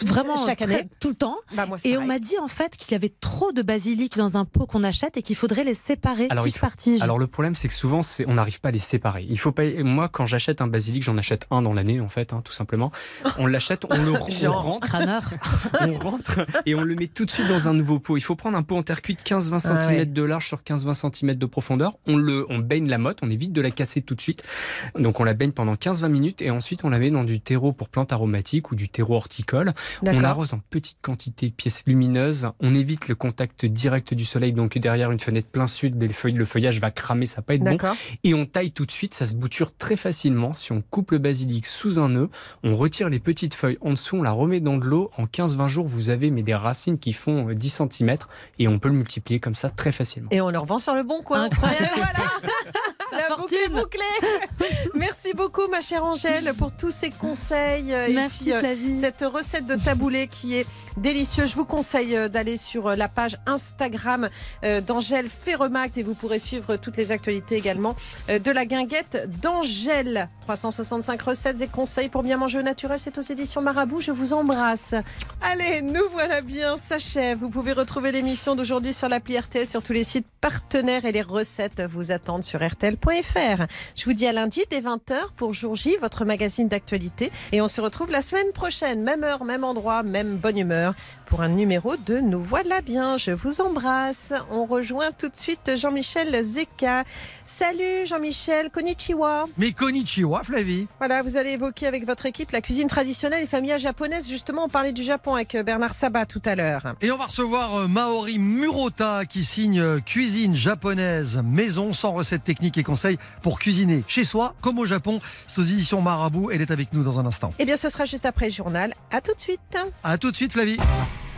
Speaker 5: vraiment
Speaker 2: Chaque
Speaker 5: très-
Speaker 2: année
Speaker 5: tout le temps.
Speaker 2: Bah, moi,
Speaker 5: Et on m'a dit en fait qu'il y avait trop de basilic dans un pot qu'on achète et qu'il faudrait les séparer
Speaker 4: Alors,
Speaker 5: tige
Speaker 4: faut-
Speaker 5: par tige.
Speaker 4: Alors le problème, c'est que souvent, on n'arrive pas à les séparer. Il faut pas. Moi, quand j'achète un basilic, j'en achète un dans l'année, en fait, hein, tout simplement. On l'achète, on le <laughs> on rentre, <laughs> on rentre et on le met tout de suite dans un nouveau pot. Il faut prendre un pot en terre cuite 15-20
Speaker 2: Ah
Speaker 4: cm
Speaker 2: ouais.
Speaker 4: de large sur 15-20 cm de profondeur. On le, on baigne la motte, on évite de la casser tout de suite. Donc on la baigne pendant 15-20 minutes et ensuite on la met dans du terreau pour plantes aromatiques ou du terreau horticole. On arrose en petite quantité, pièces lumineuses. On évite le contact direct du soleil, donc derrière une fenêtre plein sud, les feuilles- le feuillage va cramer, ça va pas être bon. Et on taille tout de suite, ça se bouture très facilement. Si on coupe le basilic sous un nœud, on retire les petites feuilles en dessous, on la remet dans de l'eau. En 15-20 jours, vous avez mais des racines qui font euh, 10 cm et on peut le multiplier comme ça très facilement.
Speaker 2: Et on le revend sur le bon coin.
Speaker 5: Incroyable. <laughs>
Speaker 2: Et voilà <laughs> La boucle est
Speaker 5: fortune.
Speaker 2: bouclée. Merci beaucoup, ma chère Angèle, pour tous ces conseils. et puis, euh, cette recette de taboulé qui est délicieuse. Je vous conseille euh, d'aller sur euh, la page Instagram d'Angèle Ferremact et vous pourrez suivre toutes les actualités également de la guinguette d'Angèle. 365 recettes et conseils pour bien manger au naturel, c'est aux éditions Marabout. Je vous embrasse. Allez, nous voilà bien, s'achève. Vous pouvez retrouver l'émission d'aujourd'hui sur l'appli RTL, sur tous les sites partenaires et les recettes vous attendent sur Je vous dis à lundi dès 20h pour Jour J, votre magazine d'actualité. Et on se retrouve la semaine prochaine, même heure, même endroit, même bonne humeur pour un numéro de Nous voilà bien. Je vous embrasse. On rejoint tout de suite Jean-Michel Zeka. Salut Jean-Michel, konnichiwa.
Speaker 8: Mais konnichiwa, Flavie.
Speaker 2: Voilà, vous allez évoquer avec votre équipe la cuisine traditionnelle et familiale japonaise. Justement, on parlait du Japon avec Bernard Sabat tout à l'heure.
Speaker 8: Et on va recevoir euh, Maori Murota qui signe euh, cuisine japonaise maison sans recettes techniques et conseils pour cuisiner chez soi comme au Japon. C'est aux éditions Marabout. Elle est avec nous dans un instant.
Speaker 2: Eh bien, ce sera juste après le journal. À tout de suite.
Speaker 8: À tout de suite, Flavie.